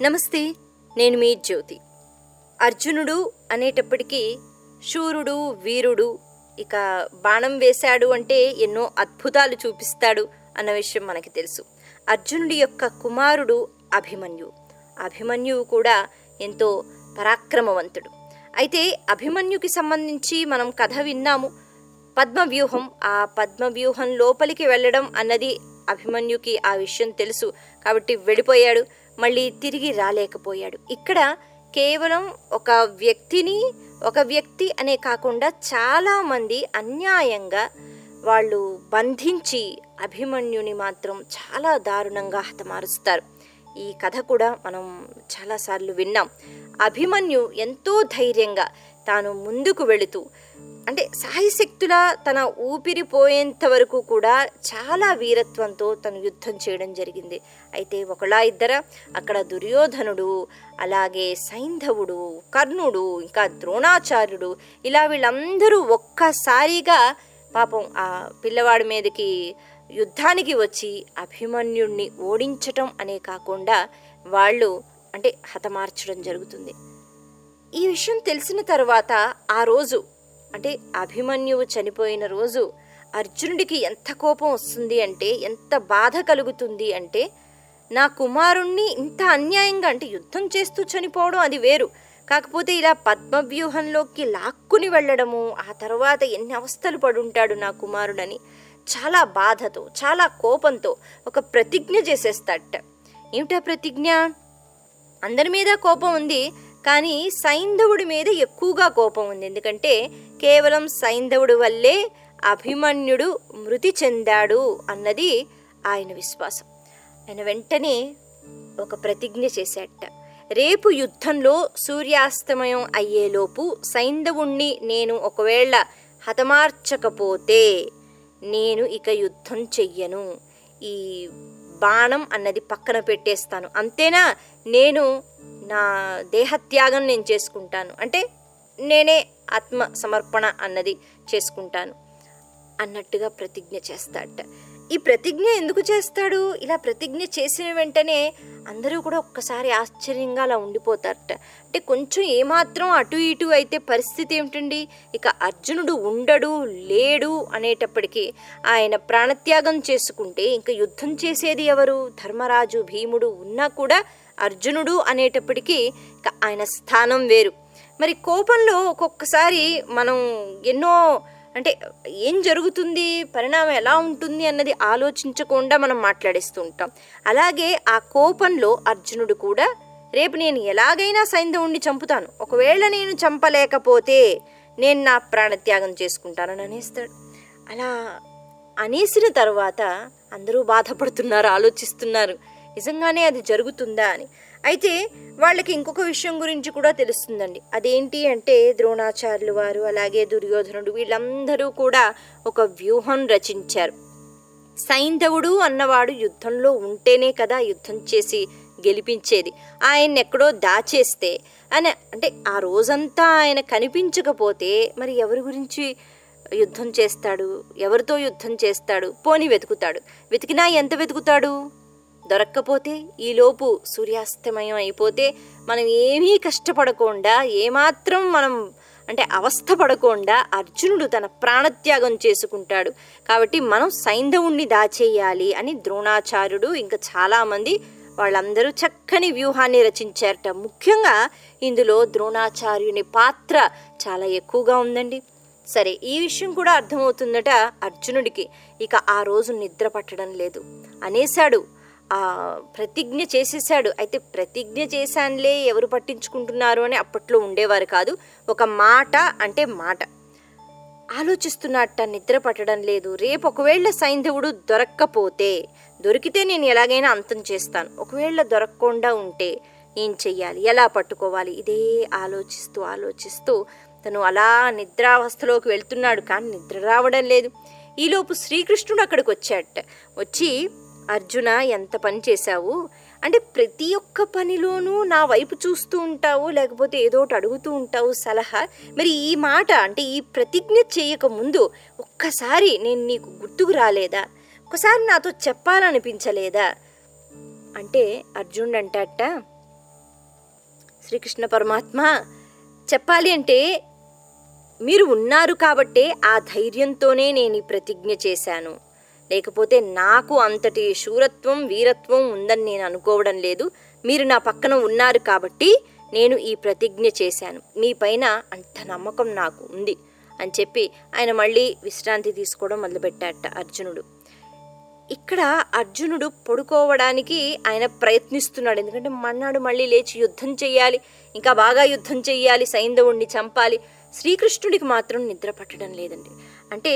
నమస్తే నేను మీ జ్యోతి. అర్జునుడు అనేటప్పటికీ శూరుడు వీరుడు ఇక బాణం వేశాడు అంటే ఎన్నో అద్భుతాలు చూపిస్తాడు అన్న విషయం మనకి తెలుసు. అర్జునుడి యొక్క కుమారుడు అభిమన్యు. అభిమన్యువు కూడా ఎంతో పరాక్రమవంతుడు. అయితే అభిమన్యుకి సంబంధించి మనం కథ విన్నాము. పద్మవ్యూహం ఆ పద్మవ్యూహం లోపలికి వెళ్ళడం అన్నది అభిమన్యుకి ఆ విషయం తెలుసు కాబట్టి వెళ్ళిపోయాడు. మళ్ళీ తిరిగి రాలేకపోయాడు. ఇక్కడ కేవలం ఒక వ్యక్తిని ఒక వ్యక్తి అనే కాకుండా చాలామంది అన్యాయంగా వాళ్ళు బంధించి అభిమన్యుని మాత్రం చాలా దారుణంగా హతమారుస్తారు. ఈ కథ కూడా మనం చాలాసార్లు విన్నాం. అభిమన్యు ఎంతో ధైర్యంగా తాను ముందుకు వెళుతూ అంటే సాయశక్తుల తన ఊపిరి పోయేంత వరకు కూడా చాలా వీరత్వంతో తను యుద్ధం చేయడం జరిగింది. అయితే ఒకలా ఇద్దర అక్కడ దుర్యోధనుడు అలాగే సైంధవుడు కర్ణుడు ఇంకా ద్రోణాచార్యుడు ఇలా వీళ్ళందరూ ఒక్కసారిగా పాపం ఆ పిల్లవాడి మీదకి యుద్ధానికి వచ్చి అభిమన్యుణ్ణి ఓడించటం అనే కాకుండా వాళ్ళు అంటే హతమార్చడం జరుగుతుంది. ఈ విషయం తెలిసిన తర్వాత ఆ రోజు అంటే అభిమన్యువు చనిపోయిన రోజు అర్జునుడికి ఎంత కోపం వస్తుంది అంటే ఎంత బాధ కలుగుతుంది అంటే నా కుమారుణ్ణి ఇంత అన్యాయంగా అంటే యుద్ధం చేస్తూ చనిపోవడం అది వేరు. కాకపోతే ఇలా పద్మవ్యూహంలోకి లాక్కుని వెళ్ళడము ఆ తర్వాత ఎన్ని అవస్థలు పడుంటాడు నా కుమారుడని చాలా బాధతో చాలా కోపంతో ఒక ప్రతిజ్ఞ చేసేస్తాడట. ఏమిటా ప్రతిజ్ఞ? అందరి మీద కోపం ఉంది కానీ సైంధవుడి మీద ఎక్కువగా కోపం ఉంది. ఎందుకంటే కేవలం సైంధవుడి వల్లే అభిమన్యుడు మృతి చెందాడు అన్నది ఆయన విశ్వాసం. ఆయన వెంటనే ఒక ప్రతిజ్ఞ చేశాట రేపు యుద్ధంలో సూర్యాస్తమయం అయ్యేలోపు సైంధవుణ్ణి నేను ఒకవేళ హతమార్చకపోతే నేను ఇక యుద్ధం చెయ్యను. ఈ బాణం అన్నది పక్కన పెట్టేస్తాను. అంతేనా? నేను నా దేహత్యాగం నేను చేసుకుంటాను. అంటే నేనే ఆత్మ సమర్పణ అన్నది చేసుకుంటాను. అన్నట్టుగా ప్రతిజ్ఞ చేస్తాడట. ఈ ప్రతిజ్ఞ ఎందుకు చేస్తాడు? ఇలా ప్రతిజ్ఞ చేసిన వెంటనే అందరూ కూడా ఒక్కసారి ఆశ్చర్యంగా అలా ఉండిపోతారట. అంటే కొంచెం ఏమాత్రం అటు ఇటు అయితే పరిస్థితి ఏమిటండి? ఇక అర్జునుడు ఉండడు లేడు అనేటప్పటికీ ఆయన ప్రాణత్యాగం చేసుకుంటే ఇంకా యుద్ధం చేసేది ఎవరు? ధర్మరాజు భీముడు ఉన్నా కూడా అర్జునుడు అనేటప్పటికీ ఇక ఆయన స్థానం వేరు. మరి కోపంలో ఒక్కొక్కసారి మనం ఎన్నో అంటే ఏం జరుగుతుంది? పరిణామం ఎలా ఉంటుంది? అన్నది ఆలోచించకుండా మనం మాట్లాడేస్తూ ఉంటాం. అలాగే ఆ కోపంలో అర్జునుడు కూడా రేపు నేను ఎలాగైనా సైంధవుణ్ణి చంపుతాను. ఒకవేళ నేను చంపలేకపోతే నేను నా ప్రాణత్యాగం చేసుకుంటానని అనేస్తాడు. అలా అనేసిన తర్వాత అందరూ బాధపడుతున్నారు ఆలోచిస్తున్నారు. నిజంగానే అది జరుగుతుందా? అని. అయితే వాళ్ళకి ఇంకొక విషయం గురించి కూడా తెలుస్తుందండి. అదేంటి అంటే ద్రోణాచార్యులు వారు అలాగే దుర్యోధనుడు వీళ్ళందరూ కూడా ఒక వ్యూహం రచించారు. సైంధవుడు అన్నవాడు యుద్ధంలో ఉంటేనే కదా యుద్ధం చేసి గెలిపించేది. ఆయన ఎక్కడో దాచేస్తే అని అంటే ఆ రోజంతా ఆయన కనిపించకపోతే మరి ఎవరి గురించి యుద్ధం చేస్తాడు? ఎవరితో యుద్ధం చేస్తాడు? పోని వెతుకుతాడు. వెతికినా ఎంత వెతుకుతాడు? దొరక్కపోతే ఈలోపు సూర్యాస్తమయం అయిపోతే మనం ఏమీ కష్టపడకుండా ఏమాత్రం మనం అంటే అవస్థ పడకుండా అర్జునుడు తన ప్రాణత్యాగం చేసుకుంటాడు. కాబట్టి మనం సైంధవుణ్ణి దాచేయాలి అని ద్రోణాచార్యుడు ఇంకా చాలామంది వాళ్ళందరూ చక్కని వ్యూహాన్ని రచించారట. ముఖ్యంగా ఇందులో ద్రోణాచార్యుని పాత్ర చాలా ఎక్కువగా ఉందండి. సరే ఈ విషయం కూడా అర్థమవుతుందట అర్జునుడికి. ఇక ఆ రోజు నిద్ర పట్టడం లేదు. అనేశాడు ప్రతిజ్ఞ చేసేసాడు అయితే ప్రతిజ్ఞ చేశానులే ఎవరు పట్టించుకుంటున్నారు అని అప్పట్లో ఉండేవారు కాదు. ఒక మాట అంటే మాట. ఆలోచిస్తున్నట్ట నిద్ర పట్టడం లేదు. రేపు ఒకవేళ సైంధవుడు దొరక్కపోతే దొరికితే నేను ఎలాగైనా అంతం చేస్తాను. ఒకవేళ దొరకకుండా ఉంటే ఏం చెయ్యాలి? ఎలా పట్టుకోవాలి? ఇదే ఆలోచిస్తూ ఆలోచిస్తూ తను అలా నిద్రావస్థలోకి వెళ్తున్నాడు. కానీ నిద్ర రావడం లేదు. ఈలోపు శ్రీకృష్ణుడు అక్కడికి వచ్చాట వచ్చి అర్జున ఎంత పని చేశావు? అంటే ప్రతి ఒక్క పనిలోనూ నా వైపు చూస్తూ ఉంటావు లేకపోతే ఏదో ఒకటి అడుగుతూ ఉంటావు సలహా. మరి ఈ మాట అంటే ఈ ప్రతిజ్ఞ చేయక ముందు ఒక్కసారి నేను నీకు గుర్తుకు రాలేదా? ఒకసారి నాతో చెప్పాలనిపించలేదా? అంటే అర్జునుడు అంటాట శ్రీకృష్ణ పరమాత్మ చెప్పాలి అంటే మీరు ఉన్నారు కాబట్టే ఆ ధైర్యంతోనే నేను ఈ ప్రతిజ్ఞ చేశాను. లేకపోతే నాకు అంతటి శూరత్వం వీరత్వం ఉందని నేను అనుకోవడం లేదు. మీరు నా పక్కన ఉన్నారు కాబట్టి నేను ఈ ప్రతిజ్ఞ చేశాను. మీ పైన అంత నమ్మకం నాకు ఉంది అని చెప్పి ఆయన మళ్ళీ విశ్రాంతి తీసుకోవడం మొదలుపెట్టాట అర్జునుడు. ఇక్కడ అర్జునుడు పడుకోవడానికి ఆయన ప్రయత్నిస్తున్నాడు. ఎందుకంటే మన్నాడు మళ్ళీ లేచి యుద్ధం చెయ్యాలి ఇంకా బాగా యుద్ధం చెయ్యాలి సైంధవుణ్ణి చంపాలి. శ్రీకృష్ణుడికి మాత్రం నిద్ర పట్టడం లేదండి. అంటే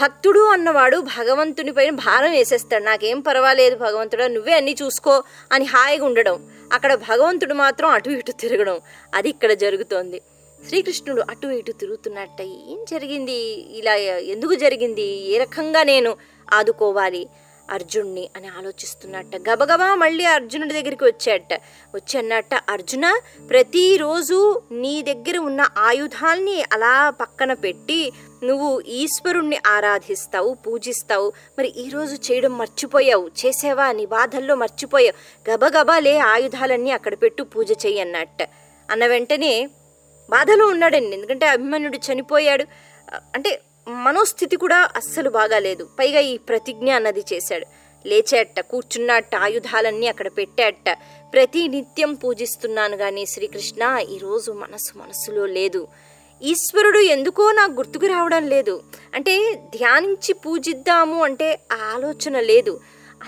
భక్తుడు అన్నవాడు భగవంతుని పైన భారం వేసేస్తాడు. నాకేం పర్వాలేదు భగవంతుడా నువ్వే అన్నీ చూసుకో అని హాయిగా ఉండడం. అక్కడ భగవంతుడు మాత్రం అటు ఇటు తిరగడం. అది ఇక్కడ జరుగుతోంది. శ్రీకృష్ణుడు అటు ఇటు తిరుగుతున్నట్ట. ఏం జరిగింది? ఇలా ఎందుకు జరిగింది? ఏ రకంగా నేను ఆదుకోవాలి? అర్జున్ని అని ఆలోచిస్తున్నట్ట. గబగబా మళ్ళీ అర్జునుడి దగ్గరికి వచ్చాట. వచ్చి అన్నట్ట అర్జున ప్రతిరోజు నీ దగ్గర ఉన్న ఆయుధాల్ని అలా పక్కన పెట్టి నువ్వు ఈశ్వరుణ్ణి ఆరాధిస్తావు పూజిస్తావు. మరి ఈరోజు చేయడం మర్చిపోయావు. చేసేవా? నీ బాధల్లో మర్చిపోయావు. గబగబా లే ఆయుధాలన్నీ అక్కడ పెట్టు పూజ చెయ్యి అన్నట్ట అన్న వెంటనే బాధలో ఉన్నాడండి. ఎందుకంటే అభిమన్యుడు చనిపోయాడు. అంటే మనోస్థితి కూడా అస్సలు బాగాలేదు. పైగా ఈ ప్రతిజ్ఞ అన్నది చేశాడు. లేచేట కూర్చున్నట్ట ఆయుధాలన్నీ అక్కడ పెట్టాట ప్రతి నిత్యం పూజిస్తున్నాను కానీ శ్రీకృష్ణ ఈరోజు మనసు మనసులో లేదు. ఈశ్వరుడు ఎందుకో నాకు గుర్తుకు రావడం లేదు. అంటే ధ్యానించి పూజిద్దాము అంటే ఆ ఆలోచన లేదు.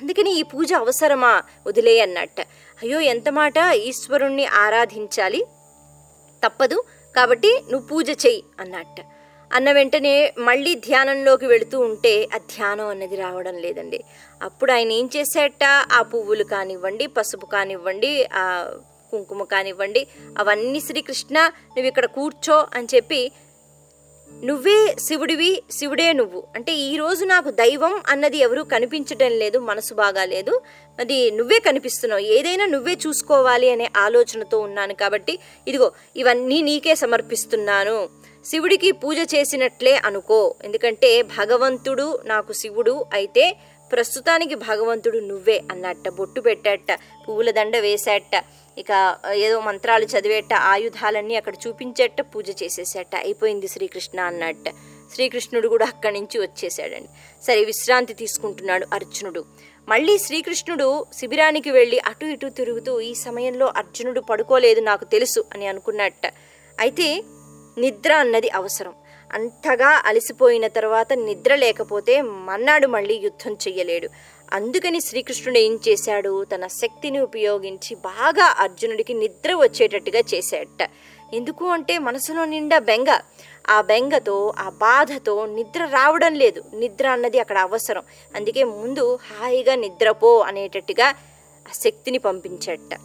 అందుకని ఈ పూజ అవసరమా? వదిలే అన్నట్ట. అయ్యో ఎంత మాట? ఈశ్వరుణ్ణి ఆరాధించాలి? తప్పదు. కాబట్టి నువ్వు పూజ చెయ్యి అన్నట్ట. అన్న వెంటనే మళ్ళీ ధ్యానంలోకి వెళుతూ ఉంటే ఆ ధ్యానం అన్నది రావడం లేదండి. అప్పుడు ఆయన ఏం చేసేట ఆ పువ్వులు కానివ్వండి పసుపు కానివ్వండి ఆ కుంకుమ కానివ్వండి అవన్నీ శ్రీకృష్ణ నువ్వు ఇక్కడ కూర్చో అని చెప్పి నువ్వే శివుడివి శివుడే నువ్వు. అంటే ఈరోజు నాకు దైవం అన్నది ఎవరూ కనిపించడం లేదు మనసు బాగా లేదు. అది నువ్వే కనిపిస్తున్నావు. ఏదైనా నువ్వే చూసుకోవాలి అనే ఆలోచనతో ఉన్నాను కాబట్టి ఇదిగో ఇవన్నీ నీకే సమర్పిస్తున్నాను. శివుడికి పూజ చేసినట్లే అనుకో. ఎందుకంటే భగవంతుడు నాకు శివుడు అయితే ప్రస్తుతానికి భగవంతుడు నువ్వే అన్నట్ట బొట్టు పెట్టాట పువ్వుల దండ వేసేట ఇక ఏదో మంత్రాలు చదివేట ఆయుధాలన్నీ అక్కడ చూపించేట పూజ చేసేసేట. అయిపోయింది శ్రీకృష్ణ అన్నట్ట. శ్రీకృష్ణుడు కూడా అక్కడి నుంచి వచ్చేసాడండి. సరే విశ్రాంతి తీసుకుంటున్నాడు అర్జునుడు. మళ్ళీ శ్రీకృష్ణుడు శిబిరానికి వెళ్ళి అటు ఇటు తిరుగుతూ ఈ సమయంలో అర్జునుడు పడుకోలేదు నాకు తెలుసు అని అనుకున్నట్ట. అయితే నిద్ర అన్నది అవసరం. అంతగా అలసిపోయిన తర్వాత నిద్ర లేకపోతే మన్నాడు మళ్ళీ యుద్ధం చెయ్యలేడు. అందుకని శ్రీకృష్ణుడు ఏం చేశాడు? తన శక్తిని ఉపయోగించి బాగా అర్జునుడికి నిద్ర వచ్చేటట్టుగా చేశాడట. ఎందుకు అంటే మనసులో నిండా బెంగ. ఆ బెంగతో ఆ బాధతో నిద్ర రావడం లేదు. నిద్ర అన్నది అక్కడ అవసరం. అందుకే ముందు హాయిగా నిద్రపో అనేటట్టుగా ఆ శక్తిని పంపించట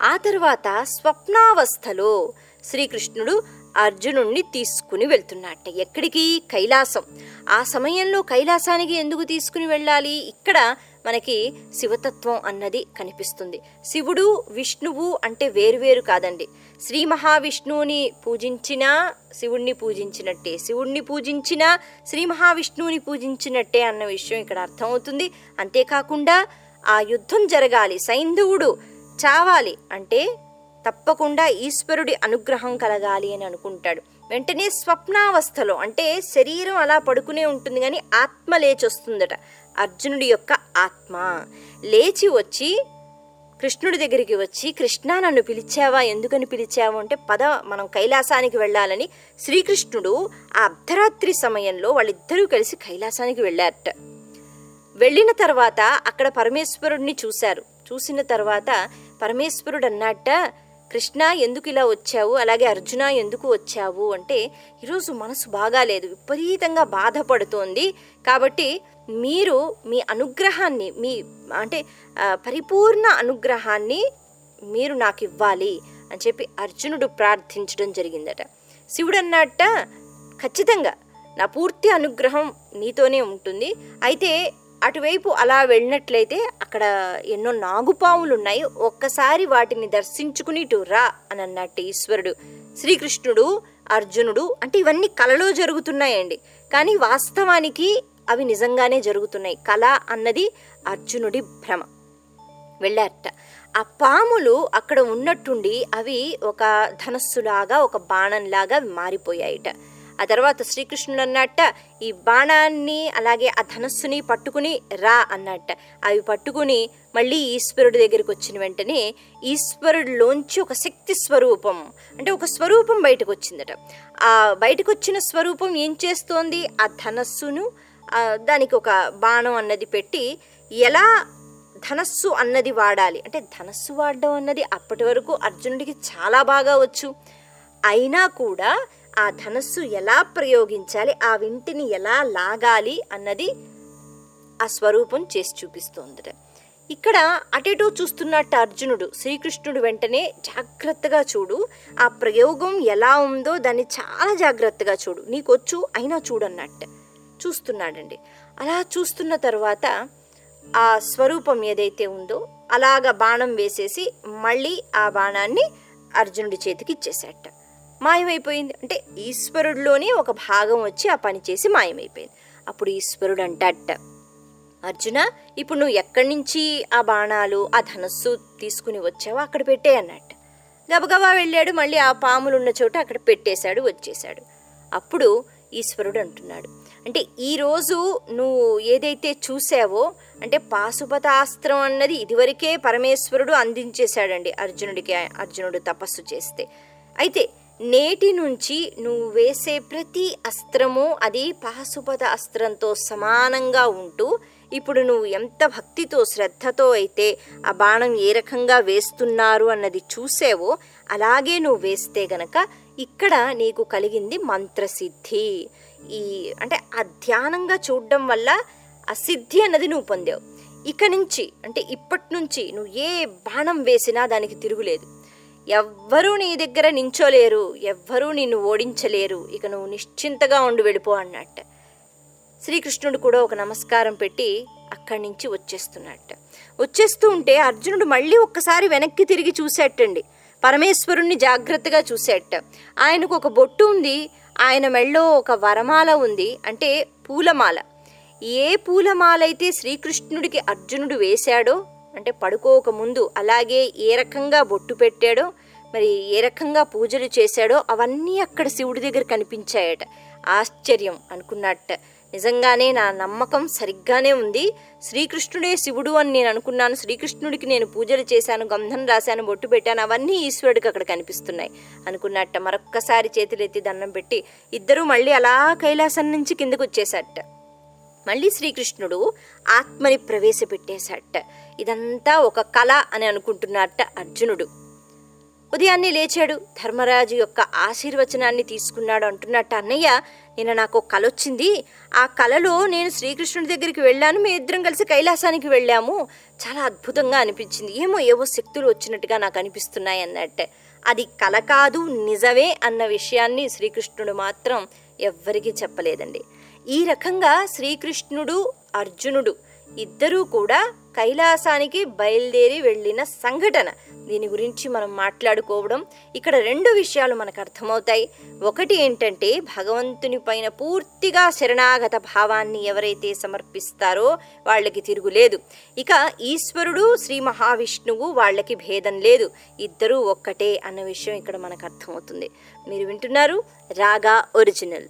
ఆ తర్వాత స్వప్నావస్థలో శ్రీకృష్ణుడు అర్జునుణ్ణి తీసుకుని వెళ్తున్నట్ట. ఎక్కడికి? కైలాసం. ఆ సమయంలో కైలాసానికి ఎందుకు తీసుకుని వెళ్ళాలి? ఇక్కడ మనకి శివతత్వం అన్నది కనిపిస్తుంది. శివుడు విష్ణువు అంటే వేరువేరు కాదండి. శ్రీ మహావిష్ణువుని పూజించినా శివుణ్ణి పూజించినట్టే. శివుణ్ణి పూజించినా శ్రీ మహావిష్ణువుని పూజించినట్టే అన్న విషయం ఇక్కడ అర్థమవుతుంది. అంతేకాకుండా ఆ యుద్ధం జరగాలి. సైంధవుడు చావాలి అంటే తప్పకుండా ఈశ్వరుడి అనుగ్రహం కలగాలి అని అనుకుంటాడు. వెంటనే స్వప్నావస్థలో అంటే శరీరం అలా పడుకునే ఉంటుంది కానీ ఆత్మ లేచి వస్తుందట. అర్జునుడి యొక్క ఆత్మ. లేచి వచ్చి కృష్ణుడి దగ్గరికి వచ్చి కృష్ణ నన్ను పిలిచావా? ఎందుకని పిలిచావు? అంటే పద మనం కైలాసానికి వెళ్ళాలని శ్రీకృష్ణుడు ఆ అర్ధరాత్రి సమయంలో వాళ్ళిద్దరూ కలిసి కైలాసానికి వెళ్ళారట. వెళ్ళిన తర్వాత అక్కడ పరమేశ్వరుడిని చూశారు. చూసిన తర్వాత పరమేశ్వరుడు అన్నట్ట కృష్ణ ఎందుకు ఇలా వచ్చావు? అలాగే అర్జున ఎందుకు వచ్చావు? అంటే ఈరోజు మనసు బాగాలేదు. విపరీతంగా బాధపడుతోంది. కాబట్టి మీరు మీ అనుగ్రహాన్ని మీ అంటే పరిపూర్ణ అనుగ్రహాన్ని మీరు నాకు ఇవ్వాలి అని చెప్పి అర్జునుడు ప్రార్థించడం జరిగిందట. శివుడు అన్నట్ట ఖచ్చితంగా నా పూర్తి అనుగ్రహం నీతోనే ఉంటుంది. అయితే అటువైపు అలా వెళ్ళినట్లయితే అక్కడ ఎన్నో నాగుపాములు ఉన్నాయి ఒక్కసారి వాటిని దర్శించుకుని ఇటు రా అని అన్నట్టు ఈశ్వరుడు శ్రీకృష్ణుడు అర్జునుడు అంటే ఇవన్నీ కలలో జరుగుతున్నాయండి. కానీ వాస్తవానికి అవి నిజంగానే జరుగుతున్నాయి. కళ అన్నది అర్జునుడి భ్రమ. వెళ్ళారట. ఆ పాములు అక్కడ ఉన్నట్టుండి అవి ఒక ధనస్సులాగా ఒక బాణంలాగా మారిపోయాయిట. ఆ తర్వాత శ్రీకృష్ణుడు అన్నట్ట ఈ బాణాన్ని అలాగే ఆ ధనస్సుని పట్టుకుని రా అన్నట్ట. అవి పట్టుకుని మళ్ళీ ఈశ్వరుడి దగ్గరికి వచ్చిన వెంటనే ఈశ్వరుడిలోంచి ఒక శక్తి స్వరూపం అంటే ఒక స్వరూపం బయటకు వచ్చిందట ఆ బయటకు వచ్చిన స్వరూపం ఏం చేస్తోంది? ఆ ధనస్సును దానికి ఒక బాణం అన్నది పెట్టి ఎలా ధనస్సు అన్నది వాడాలి? అంటే ధనస్సు వాడడం అన్నది అప్పటి వరకు అర్జునుడికి చాలా బాగా వచ్చు. అయినా కూడా ఆ ధనస్సు ఎలా ప్రయోగించాలి ఆ వింటిని ఎలా లాగాలి అన్నది ఆ స్వరూపం చేసి చూపిస్తోందట. ఇక్కడ అటేటో చూస్తున్నట్టు అర్జునుడు శ్రీకృష్ణుడు వెంటనే జాగ్రత్తగా చూడు. ఆ ప్రయోగం ఎలా ఉందో దాన్ని చాలా జాగ్రత్తగా చూడు. నీకొచ్చు అయినా చూడన్నట్టు చూస్తున్నాడండి. అలా చూస్తున్న తర్వాత ఆ స్వరూపం ఏదైతే ఉందో అలాగ బాణం వేసేసి మళ్ళీ ఆ బాణాన్ని అర్జునుడి చేతికి ఇచ్చేసేట మాయమైపోయింది. అంటే ఈశ్వరుడిలోనే ఒక భాగం వచ్చి ఆ పని చేసి మాయమైపోయింది. అప్పుడు ఈశ్వరుడు అంట అర్జున ఇప్పుడు నువ్వు ఎక్కడి నుంచి ఆ బాణాలు ఆ ధనస్సు తీసుకుని వచ్చావో అక్కడ పెట్టే అన్నట్టు గబగబా వెళ్ళాడు మళ్ళీ ఆ పాములు ఉన్న చోట అక్కడ పెట్టేశాడు వచ్చేశాడు. అప్పుడు ఈశ్వరుడు అంటున్నాడు అంటే ఈరోజు నువ్వు ఏదైతే చూసావో అంటే పాశుపతాస్త్రం అన్నది ఇదివరకే పరమేశ్వరుడు అందించేశాడండి అర్జునుడికి అర్జునుడు తపస్సు చేస్తే. అయితే నేటి నుంచి నువ్వు వేసే ప్రతి అస్త్రము అది పహసుపద అస్త్రంతో సమానంగా ఉంటూ ఇప్పుడు నువ్వు ఎంత భక్తితో శ్రద్ధతో అయితే ఆ బాణం ఏ రకంగా వేస్తున్నారు అన్నది చూసేవో అలాగే నువ్వు వేస్తే గనక ఇక్కడ నీకు కలిగింది మంత్రసిద్ధి. ఈ అంటే ఆ ధ్యానంగా చూడడం వల్ల ఆ సిద్ధి అన్నది నువ్వు పొందావు. ఇక నుంచి అంటే ఇప్పటి నుంచి నువ్వు ఏ బాణం వేసినా దానికి తిరుగులేదు. ఎవ్వరూ నీ దగ్గర నించోలేరు ఎవ్వరూ నిన్ను ఓడించలేరు. ఇక నువ్వు నిశ్చింతగా ఉండి వెళ్ళిపో అన్నట్ట. శ్రీకృష్ణుడు కూడా ఒక నమస్కారం పెట్టి అక్కడి నుంచి వచ్చేస్తున్నట్ట. వచ్చేస్తూ ఉంటే అర్జునుడు మళ్ళీ ఒక్కసారి వెనక్కి తిరిగి చూసేటండి పరమేశ్వరుణ్ణి జాగ్రత్తగా చూసేట ఆయనకు ఒక బొట్టు ఉంది ఆయన మెళ్ళో ఒక వరమాల ఉంది అంటే పూలమాల. ఏ పూలమాల అయితే శ్రీకృష్ణుడికి అర్జునుడు వేశాడో అంటే పడుకోక ముందు అలాగే ఏ రకంగా బొట్టు పెట్టాడో మరి ఏ రకంగా పూజలు చేశాడో అవన్నీ అక్కడ శివుడి దగ్గర కనిపించాయట. ఆశ్చర్యం అనుకున్నట్ట. నిజంగానే నా నమ్మకం సరిగ్గానే ఉంది. శ్రీకృష్ణుడే శివుడు అని నేను అనుకున్నాను. శ్రీకృష్ణుడికి నేను పూజలు చేశాను గంధం రాశాను బొట్టు పెట్టాను అవన్నీ ఈశ్వరుడికి అక్కడ కనిపిస్తున్నాయి అనుకున్నట్ట. మరొక్కసారి చేతులెత్తి దండం పెట్టి ఇద్దరూ మళ్ళీ అలా కైలాసం నుంచి కిందకు వచ్చేసట మళ్ళీ శ్రీకృష్ణుడు ఆత్మని ప్రవేశపెట్టేశాట ఇదంతా ఒక కళ అని అనుకుంటున్నట్ట అర్జునుడు. ఉదయాన్నే లేచాడు. ధర్మరాజు యొక్క ఆశీర్వచనాన్ని తీసుకున్నాడు అంటున్నట్టు అన్నయ్య నిన్న నాకు ఒక కల వచ్చింది. ఆ కలలో నేను శ్రీకృష్ణుడి దగ్గరికి వెళ్ళాను. మేము ఇద్దరం కలిసి కైలాసానికి వెళ్ళాము. చాలా అద్భుతంగా అనిపించింది. ఏమో ఏవో శక్తులు వచ్చినట్టుగా నాకు అనిపిస్తున్నాయి అన్నట్టే. అది కల కాదు నిజమే అన్న విషయాన్ని శ్రీకృష్ణుడు మాత్రం ఎవ్వరికీ చెప్పలేదండి. ఈ రకంగా శ్రీకృష్ణుడు అర్జునుడు ఇద్దరూ కూడా కైలాసానికి బయలుదేరి వెళ్ళిన సంఘటన. దీని గురించి మనం మాట్లాడుకోవడం ఇక్కడ రెండు విషయాలు మనకు అర్థమవుతాయి. ఒకటి ఏంటంటే భగవంతుని పైన పూర్తిగా శరణాగత భావాన్ని ఎవరైతే సమర్పిస్తారో వాళ్ళకి తిరుగులేదు. ఇక ఈశ్వరుడు శ్రీ మహావిష్ణువు వాళ్ళకి భేదం లేదు. ఇద్దరూ ఒక్కటే అన్న విషయం ఇక్కడ మనకు అర్థమవుతుంది. మీరు వింటున్నారు రాగా ఒరిజినల్.